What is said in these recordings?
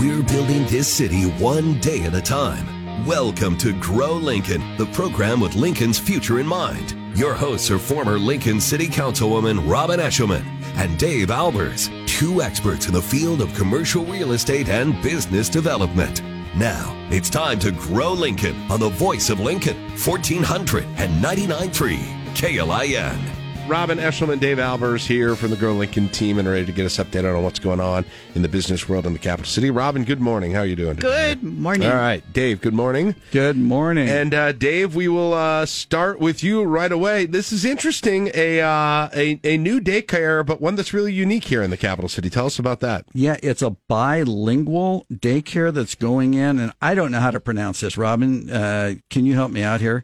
We're building this city one day at a time. Welcome to Grow Lincoln, the program with Lincoln's future in mind. Your hosts are former Lincoln City Councilwoman Robin Eschliman and Dave Albers, two experts in the field of commercial real estate and business development. Now, it's time to grow Lincoln on the voice of Lincoln, 1499.3 KLIN. Robin Eschliman, Dave Albers here from the Grow Lincoln team and ready to get us updated on what's going on in the business world in the capital city. Robin, good morning. How are you doing? Today? Good morning. All right, Dave. Good morning. Good morning. And uh, Dave, we will uh, start with you right away. This is interesting. A, uh, a a new daycare, but one that's really unique here in the capital city. Tell us about that. yeah, it's a bilingual daycare that's going in, and I don't know how to pronounce this. Robin, uh, can you help me out here?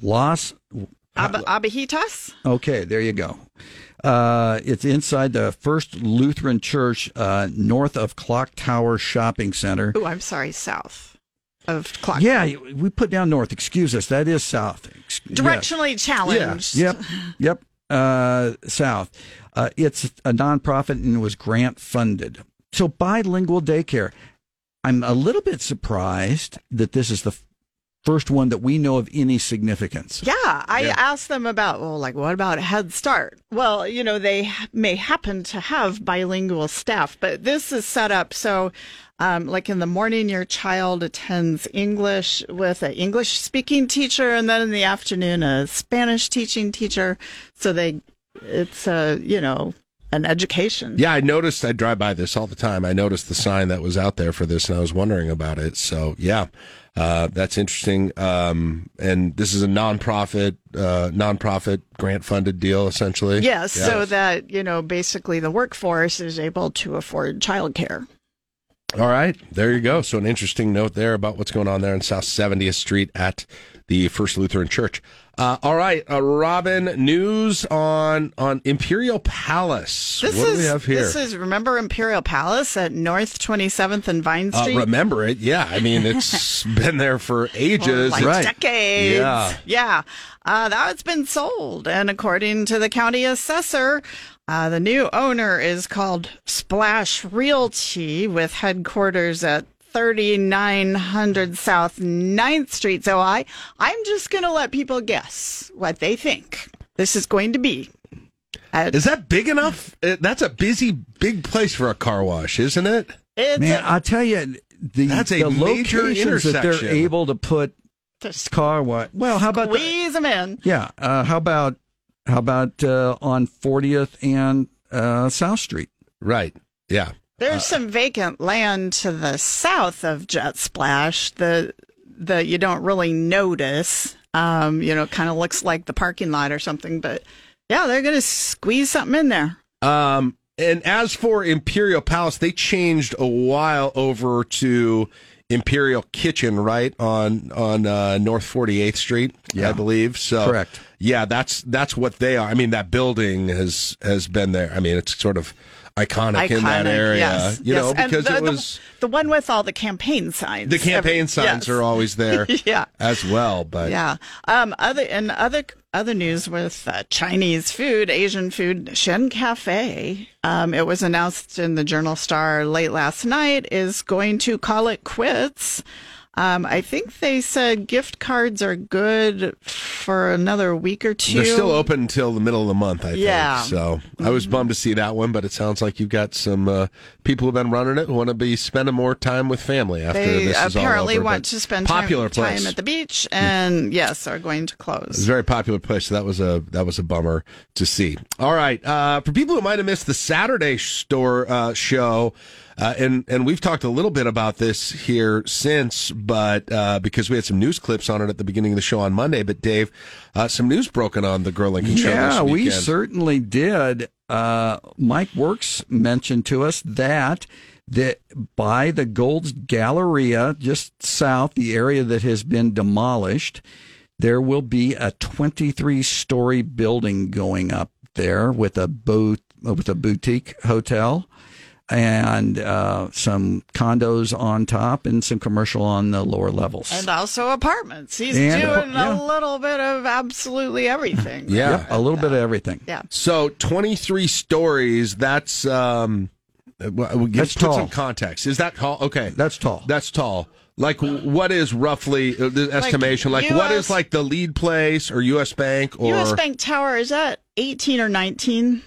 Los. Ab-? Okay, there you go. Uh, it's inside the First Lutheran Church, uh, north of Clock Tower Shopping Center. Oh, I'm sorry, south of clock. Yeah, we put down north. Excuse us. That is south. Ex- yes. Directionally challenged. Yep, yep. Uh, south. Uh, it's a nonprofit and was grant funded. So bilingual daycare. I'm a little bit surprised that this is the first one that we know of any significance. Yeah, I Yeah. asked them about, well, like, what about Head Start? Well, you know, they may happen to have bilingual staff, but this is set up so, um, like in the morning, your child attends English with an English speaking teacher, and then in the afternoon, a Spanish teaching teacher. So they, it's a, you know, an education. Yeah, I noticed. I drive by this all the time. I noticed the sign that was out there for this, and I was wondering about it. So yeah, uh, that's interesting. Um, and this is a nonprofit, uh, nonprofit grant funded deal, essentially. Yes, Yeah. so that, you know, basically the workforce is able to afford childcare. All right, there you go. So an interesting note there about what's going on there in South 70th Street at the First Lutheran Church. Uh, all right, uh, Robin, news on on Imperial Palace. This what is do we have here? this is remember Imperial Palace at North 27th and Vine uh, Street? remember it? Yeah, I mean it's been there for ages. like right. decades. Yeah. Yeah. Uh, that's been sold. And according to the county assessor, uh, the new owner is called Splash Realty with headquarters at 3900 South 9th Street. So I, I'm just going to let people guess what they think this is going to be. At, Is that big enough? Uh, That's a busy, big place for a car wash, isn't it? it's Man, I tell you, the, That's a the major locations that they're intersection. able to put just car what? Well, how about the, squeeze them in. yeah? Uh, how about how about uh, on 40th and uh, South Street? Right. Yeah. There's some vacant land to the south of Jet Splash that that you don't really notice. Um, you know, kind of looks like the parking lot or something, but yeah, they're gonna squeeze something in there. Um, and as for Imperial Palace, they changed a while over to Imperial Kitchen, right on on uh, North Forty Eighth Street, yeah. I believe. So Correct. Yeah, that's that's what they are. I mean, that building has has been there. I mean, it's sort of iconic, in that area, yes, you yes. know, And because the, it the- was the, one with all the campaign signs. the campaign Every- signs yes. are always there, Yeah. as well. But Yeah. Um. Other and other other news with uh, Chinese food, Asian food, Shen Cafe. Um. It was announced in the Journal Star late last night is going to call it quits. Um. I think they said gift cards are good for another week or 2 They're still open until the middle of the month, I Yeah. think. So I was bummed to see that one, but it sounds like you've got some uh, people who've been running it who want to be spending more time with family after They this is all apparently over. want to spend popular time, place. time at the beach, and yes, are going to close. It's a very popular place. So that was a that was a bummer to see. All right, uh, for people who might have missed the Saturday store uh, show, uh, and and we've talked a little bit about this here since, but uh, because we had some news clips on it at the beginning of the show on Monday. But Dave, uh, some news broken on the Grow Lincoln show. Yeah, we certainly did. Uh, Mike Works mentioned to us that that by the Gold's Galleria, just south, the area that has been demolished, there will be a 23 story building going up there with a boot with a boutique hotel and uh, some condos on top and some commercial on the lower levels. And also apartments. He's And doing apar- yeah. a little bit of absolutely everything. Yeah. Yep, a little bit of everything. Yeah. So 23 stories, that's um well, That's put tall. some context. Is that tall? Okay, That's tall. That's tall. Like, what is roughly uh, the estimation? Like, what US is like the Lied Place or U.S. Bank or U.S. Bank Tower is that 18 or 19?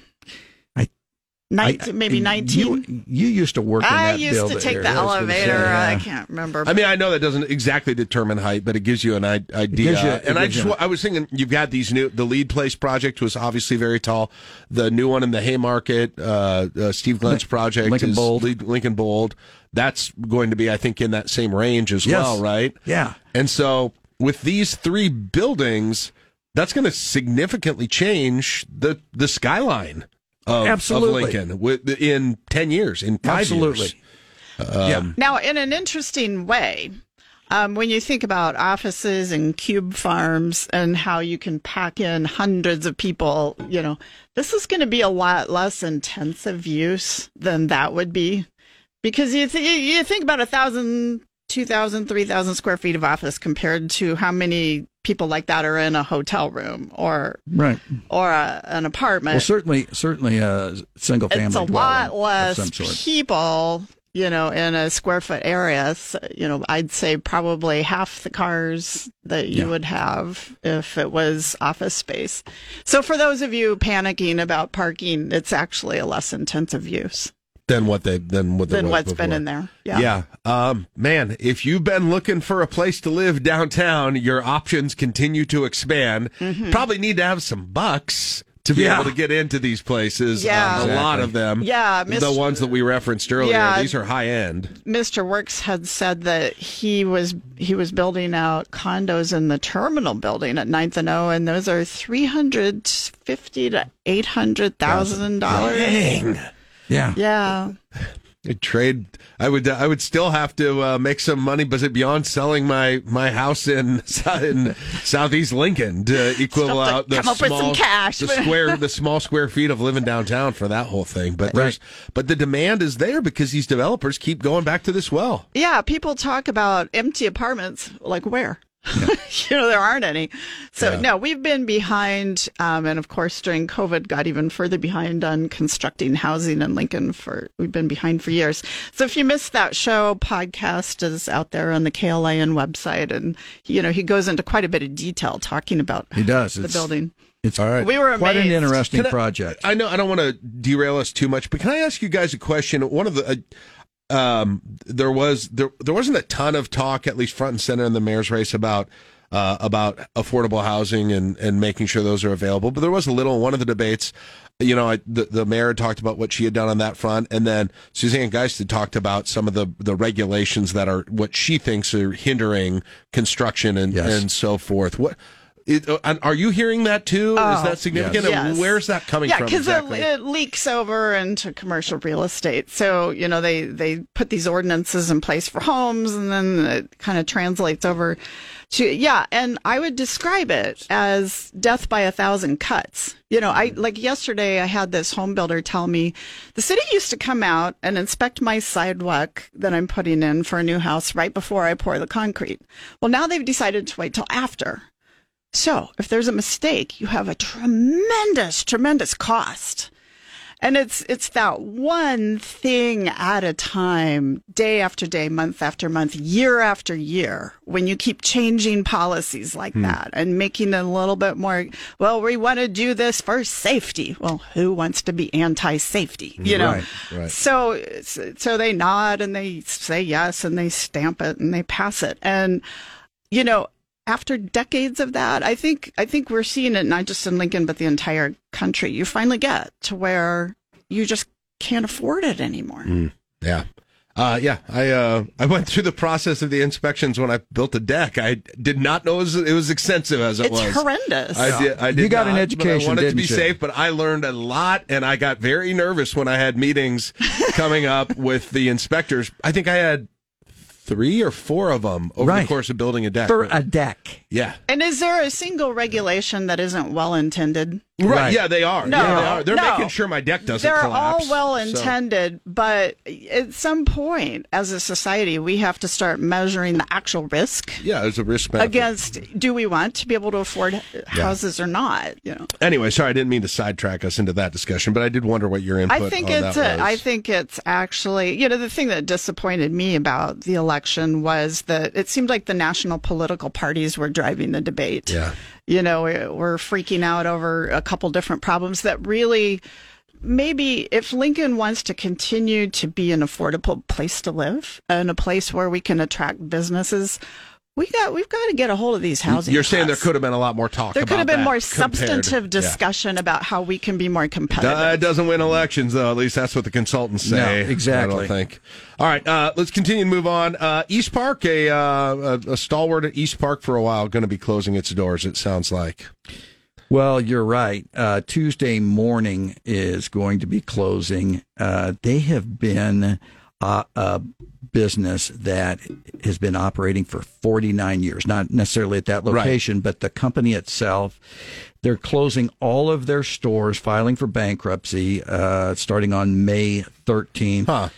I- 19 I- maybe 19. You, you used to work in I that used to take there. the I was gonna say, elevator. I can't remember. I mean, I know that doesn't exactly determine height, but it gives you an idea. you- and I just, you I was thinking, you've got these new. The Lied Place project was obviously very tall. The new one in the Haymarket, uh, uh, Steve Glenn's project, Lincoln is Bold. lead- Lincoln Bold. That's going to be, I think, in that same range as Yes. well, right? Yeah. And so, with these three buildings, that's going to significantly change the the skyline of, Absolutely. of Lincoln in ten years, in five Absolutely. years. yeah. Now, in an interesting way, um, when you think about offices and cube farms and how you can pack in hundreds of people, you know, this is going to be a lot less intensive use than that would be. Because you, th- you think about a thousand, two thousand, three thousand square feet of office compared to how many people like that are in a hotel room or Right. or a, an apartment Well, certainly, certainly a single family. it's a lot less people, you know, in a square foot area. So, you know, I'd say probably half the cars that you Yeah. would have if it was office space. So for those of you panicking about parking, it's actually a less intensive use Than what they than what than what's been in there. Yeah. Um, man, if you've been looking for a place to live downtown, your options continue to expand. Mm-hmm. Probably need to have some bucks to be Yeah. able to get into these places. Yeah. Um, a lot of them. Yeah, The ones that we referenced earlier. Yeah. These are high end. Mr. Works had said that he was he was building out condos in the terminal building at Ninth and O, and those are three hundred fifty to eight hundred thousand dollars. Yeah. Yeah. I'd trade. I would. I would still have to uh, make some money, but it beyond selling my my house in in southeast Lincoln to equal out the come up with small the square the small square feet of living downtown for that whole thing. But there's but the demand is there because these developers keep going back to this well. Yeah, people talk about empty apartments. Like where? you know, there aren't any. So no, we've been behind, um, and of course during COVID, got even further behind on constructing housing in Lincoln. For we've been behind for years. So if you missed that show, podcast is out there on the KLIN website, and you know he goes into quite a bit of detail talking about He does. the It's- building. It's All right. We were quite an interesting I- project. I know I don't want to derail us too much, but can I ask you guys a question? One of the uh, um, there was there there wasn't a ton of talk, at least front and center in the mayor's race about uh, about affordable housing and and making sure those are available. But there was a little in one of the debates. You know, I, the the mayor talked about what she had done on that front, and then Suzanne Geist had talked about some of the the regulations that are what she thinks are hindering construction and Yes. and so forth. What. It, uh, and are you hearing that too? Is that significant? Yes. And Where's that coming yeah, from? because exactly? it, it leaks over into commercial real estate. So you know they they put these ordinances in place for homes, and then it kind of translates over to yeah. And I would describe it as death by a thousand cuts. You know, I like yesterday I had this home builder tell me the city used to come out and inspect my sidewalk that I'm putting in for a new house right before I pour the concrete. Well, now they've decided to wait till after. So if there's a mistake, you have a tremendous, tremendous cost. And it's, it's that one thing at a time, day after day, month after month, year after year, when you keep changing policies like hmm. that and making it a little bit more, well, we want to do this for safety. Well, who wants to be anti-safety? Mm, you know? Right, right. So, so they nod and they say yes and they stamp it and they pass it. And, you know, after decades of that, I think I think we're seeing it not just in Lincoln but the entire country. You finally get to where you just can't afford it anymore. Yeah. Uh, yeah, I uh, I went through the process of the inspections when I built a deck. I did not know it was, it was extensive as it was. It's horrendous. I did. I did You got an not, but education, I wanted to didn't be you? safe, but I learned a lot, and I got very nervous when I had meetings coming up with the inspectors. I think I had three or four of them over Right. the course of building a deck. For a deck. Yeah. And is there a single regulation that isn't well intended? Right. Right. Yeah, they are. No, yeah, they are. They're no. making sure my deck doesn't They're collapse. all well so- intended, but at some point, as a society, we have to start measuring the actual risk yeah, there's a risk benefit. against do we want to be able to afford houses or not? You know. Anyway, sorry, I didn't mean to sidetrack us into that discussion, but I did wonder what your input I think on it's that was. I think it's actually you know the thing that disappointed me about the election was that it seemed like the national political parties were driving the debate. Yeah. You know, we're we're freaking out over a couple different problems that really maybe if Lincoln wants to continue to be an affordable place to live and a place where we can attract businesses, we got we've got to get a hold of these housing. You're saying there could have been a lot more talk. there could have been that more compared- substantive Yeah. discussion about how we can be more competitive. That doesn't win elections, though. At least that's what the consultants say. No, exactly. I don't think. All right, uh, let's continue and move on. Uh, East Park, a, uh, a, a stalwart at East Park for a while, going to be closing its doors. It sounds like. Well, you're right. Uh, Tuesday morning is going to be closing. Uh, they have been uh, a business that has been operating for 49 years, not necessarily at that location, but the company itself. They're closing all of their stores, filing for bankruptcy, uh, starting on May 13th. Huh.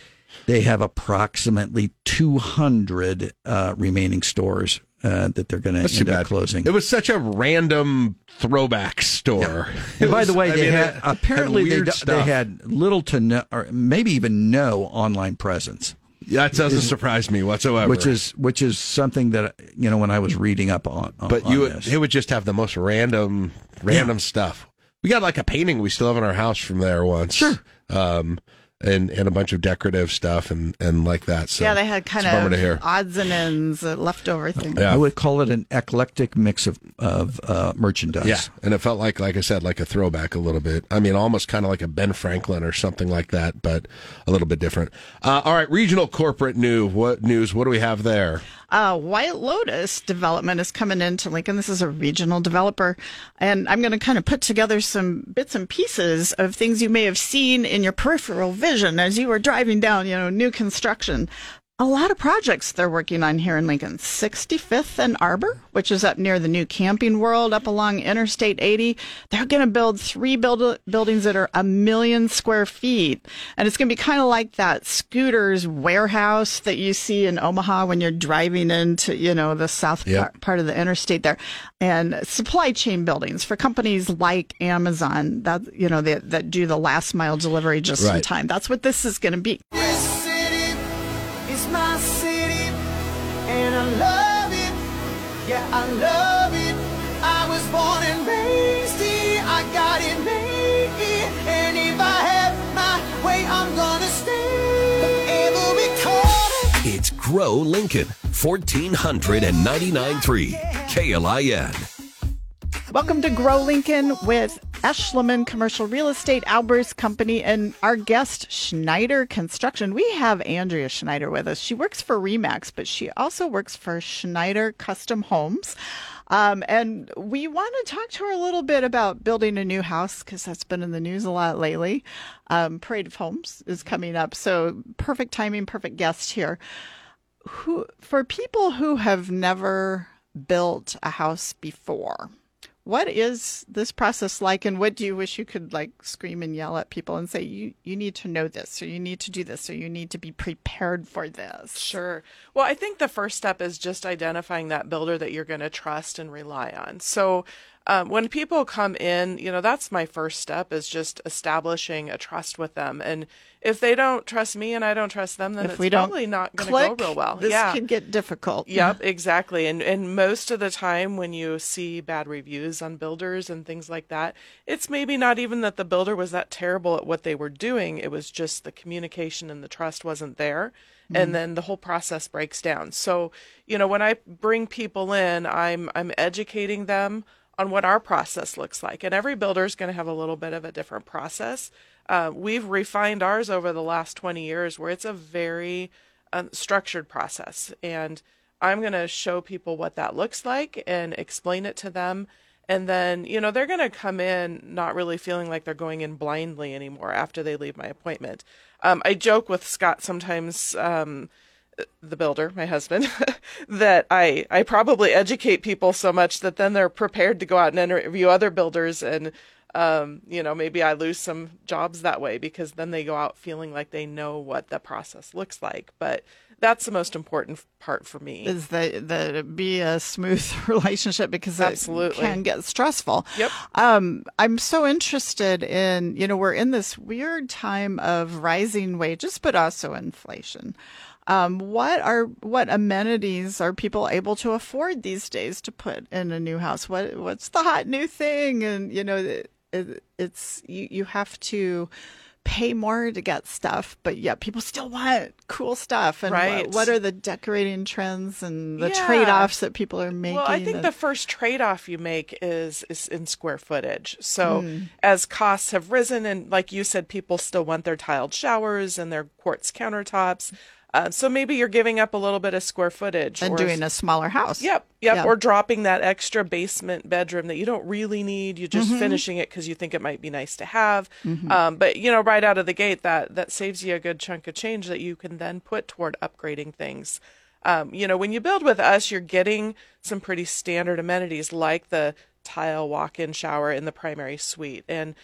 They have approximately 200 uh, remaining stores uh, that they're going to end up bad. closing. It was such a random throwback store. And by the way, I they mean, had it apparently they, they had little to no, or maybe even no online presence, That doesn't surprise me whatsoever. which is which is something that you know when I was reading up on. on but you this. it would just have the most random random stuff. We got like a painting we still have in our house from there once. Sure. Um, and and a bunch of decorative stuff and and like that. So yeah, they had kind it's a bummer to of odds and ends, uh, leftover things. Yeah. I would call it an eclectic mix of of uh, merchandise. Yeah, and it felt like, like I said, like a throwback a little bit. I mean, almost kind of like a Ben Franklin or something like that, but a little bit different. Uh, all right, regional corporate new. What news? What do we have there? Uh, White Lotus Development is coming into Lincoln. This is a regional developer. And I'm going to kind of put together some bits and pieces of things you may have seen in your peripheral vision as you were driving down, you know, new construction. A lot of projects they're working on here in Lincoln. 65th and Arbor, which is up near the new camping world up along Interstate 80. They're going to build three build- buildings that are a million square feet. And it's going to be kind of like that scooters warehouse that you see in Omaha when you're driving into, you know, the south Yep. part, part of the interstate there. And supply chain buildings for companies like Amazon that, you know, that, that do the last mile delivery just in time. That's what this is going to be. Yeah, I love it. I was born and raised. I got it made and if I have my way, I'm gonna stay. It's Grow Lincoln, 1499.3 KLIN. Welcome to Grow Lincoln with Eschliman Commercial Real Estate, Albers Company, and our guest, Schneider Construction. We have Andrea Schneider with us. She works for Remax, but she also works for Schneider Custom Homes. Um, and we want to talk to her a little bit about building a new house because that's been in the news a lot lately. Um, Parade of Homes is coming up. So perfect timing, perfect guest here who for people who have never built a house before what is this process like and what do you wish you could like scream and yell at people and say you you need to know this or you need to do this or you need to be prepared for this Sure. Well, I think the first step is just identifying that builder that you're going to trust and rely on. So, um, when people come in, you know, that's my first step is just establishing a trust with them. And if they don't trust me and I don't trust them, then if it's probably not going to go real well. this yeah. could get difficult Yep, exactly. And and most of the time when you see bad reviews on builders and things like that, it's maybe not even that the builder was that terrible at what they were doing. It was just the communication and the trust wasn't there. And then the whole process breaks down. So, you know, when I bring people in, I'm I'm educating them on what our process looks like. And every builder is going to have a little bit of a different process. Uh, we've refined ours over the last 20 years where it's a very um, structured process. And I'm going to show people what that looks like and explain it to them. And then, you know, they're going to come in not really feeling like they're going in blindly anymore after they leave my appointment. Um, I joke with Scott sometimes. Um, the builder, my husband, that I I probably educate people so much that then they're prepared to go out and interview other builders and um, you know, maybe I lose some jobs that way because then they go out feeling like they know what the process looks like. But that's the most important part for me. Is that that it be a smooth relationship because Absolutely. it can get stressful. Yep. Um, I'm so interested in you know we're in this weird time of rising wages, but also inflation. Um, what are what amenities are people able to afford these days to put in a new house? What what's the hot new thing? And you know, it, it, it's you you have to pay more to get stuff, but yet people still want cool stuff. And Right. what, what are the decorating trends and the Yeah. trade offs that people are making? Well, I think and- the first trade off you make is is in square footage. So Hmm. as costs have risen, and like you said, people still want their tiled showers and their quartz countertops. Uh, so maybe you're giving up a little bit of square footage and or doing a smaller house. Yep, yep. Yeah. Or dropping that extra basement bedroom that you don't really need. You're Mm-hmm. just finishing it because you think it might be nice to have. Um, but you know, right out of the gate, that that saves you a good chunk of change that you can then put toward upgrading things. Um, you know, when you build with us, you're getting some pretty standard amenities like the tile walk-in shower in the primary suite, and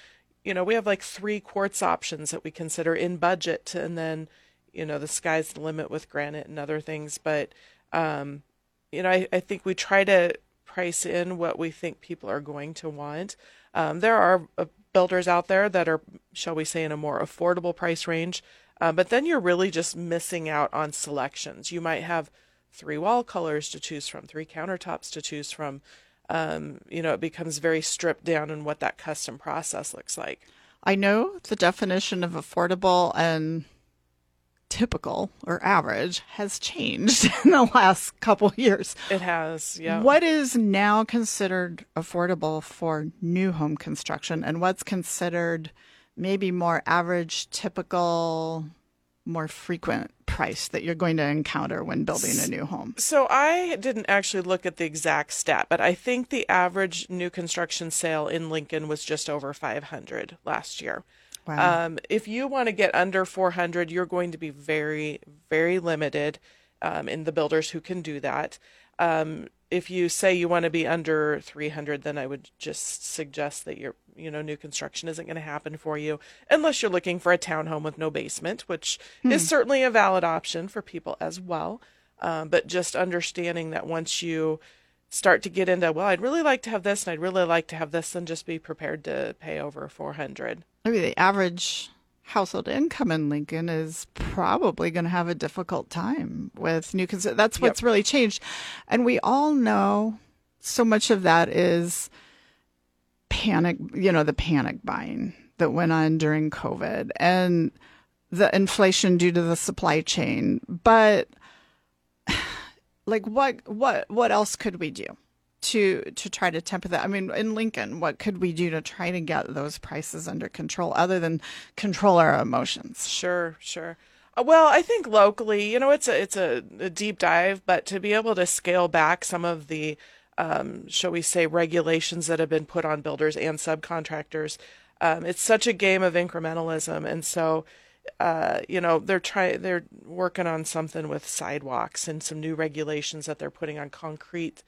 you know, we have like three quartz options that we consider in budget, and then you know, the sky's the limit with granite and other things, but um, you know, I, I think we try to price in what we think people are going to want. Um, there are uh, builders out there that are, shall we say, in a more affordable price range, uh, but then you're really just missing out on selections. You might have three wall colors to choose from, three countertops to choose from. Um, you know, it becomes very stripped down in what that custom process looks like. I know the definition of affordable and typical or average has changed in the last couple years. It has, yeah. What is now considered affordable for new home construction and what's considered maybe more average, typical, more frequent price that you're going to encounter when building a new home? So I didn't actually look at the exact stat, but I think the average new construction sale in Lincoln was just over 500 last year. Wow. Um, if you want to get under 400, you're going to be very, very limited um, in the builders who can do that. Um, if you say you want to be under 300, then I would just suggest that your, you know, new construction isn't going to happen for you unless you're looking for a townhome with no basement, which is certainly a valid option for people as well. Um, but just understanding that once you start to get into, well, I'd really like to have this and I'd really like to have this, and just be prepared to pay over 400. Maybe the average household income in Lincoln is probably going to have a difficult time with new construction. That's what's really changed. And we all know so much of that is panic, you know, the panic buying that went on during COVID and the inflation due to the supply chain. But like what what what else could we do to to try to temper that? I mean, in Lincoln, what could we do to try to get those prices under control other than control our emotions? Sure, sure. Uh, Well, I think locally, you know, it's a it's a, a deep dive, but to be able to scale back some of the, um, shall we say, regulations that have been put on builders and subcontractors, um, it's such a game of incrementalism, and so, uh, you know, they're trying they're working on something with sidewalks and some new regulations that they're putting on concrete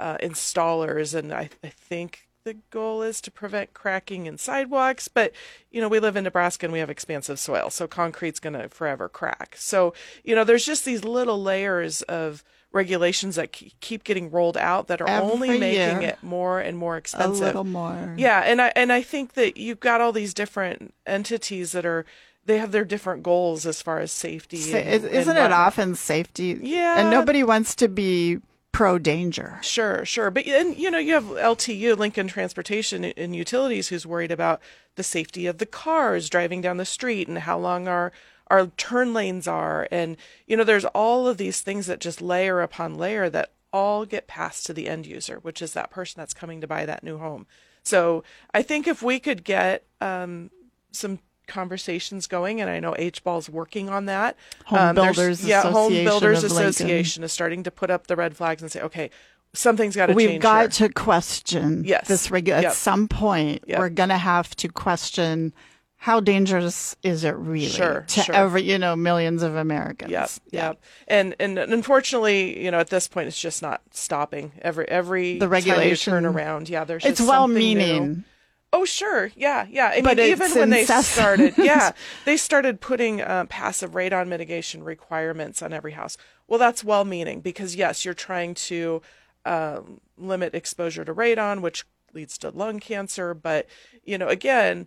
uh, installers, and I, I think the goal is to prevent cracking in sidewalks. But you know, we live in Nebraska and we have expansive soil, so concrete's going to forever crack. So you know, there's just these little layers of regulations that keep getting rolled out that are only making year. it more and more expensive. A little more. Yeah, and I and I think that you've got all these different entities that are they have their different goals as far as safety. Sa- and- is- and Isn't it often safety? Yeah. And nobody wants to be pro danger. Sure, sure. But and you know, you have LTU, Lincoln Transportation and Utilities, who's worried about the safety of the cars driving down the street and how long our our turn lanes are. And you know, there's all of these things that just layer upon layer that all get passed to the end user, which is that person that's coming to buy that new home. So I think if we could get um, some conversations going, and I know HBAL's working on that. Home Um, Builders yeah, Home Association Builders. Association is starting to put up the red flags and say, okay, something's got to change. We've got here. to question Yes. this regu- Yep. At some point, Yep. we're going to have to question how dangerous is it really Sure, to sure. every you know millions of Americans? Yep, yep. And and unfortunately, you know, at this point, it's just not stopping. Every every The regulation- turn around, yeah, there's It's well meaning. new. Oh, sure. Yeah, yeah. I But mean, even when they started, yeah, they started putting uh, passive radon mitigation requirements on every house. Well, that's well meaning because, yes, you're trying to um, limit exposure to radon, which leads to lung cancer. But, you know, again,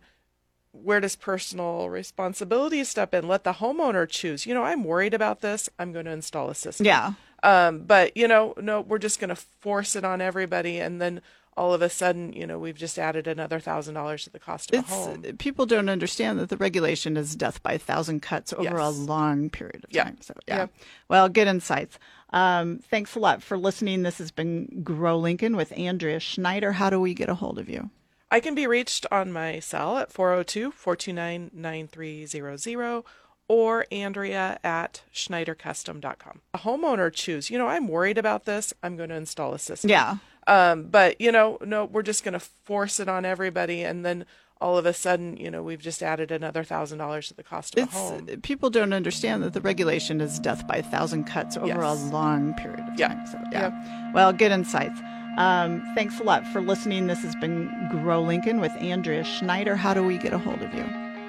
where does personal responsibility step in? Let the homeowner choose. You know, I'm worried about this. I'm going to install a system. Yeah. Um, but you know, no, we're just going to force it on everybody, and then all of a sudden, you know, we've just added another thousand dollars to the cost of It's a home. people don't understand that the regulation is death by a thousand cuts over a long period of time. So yeah. Well, good insights. Um, thanks a lot for listening. This has been Grow Lincoln with Andrea Schneider. How do we get a hold of you? I can be reached on my cell at 402-429-9300 or Andrea at schneidercustom.com. A homeowner choose, you know, I'm worried about this. I'm going to install a system. Yeah. Um, but you know, no, we're just going to force it on everybody, and then all of a sudden, you know, we've just added another thousand dollars to the cost of It's a home. people don't understand that the regulation is death by a thousand cuts over a long period of Yeah. time. So yeah. Well, good insights. Um, thanks a lot for listening. This has been Grow Lincoln with Andrea Schneider. How do we get a hold of you?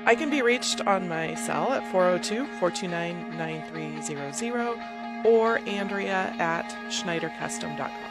I can be reached on my cell at 402 429 9300 or Andrea at schneidercustom.com.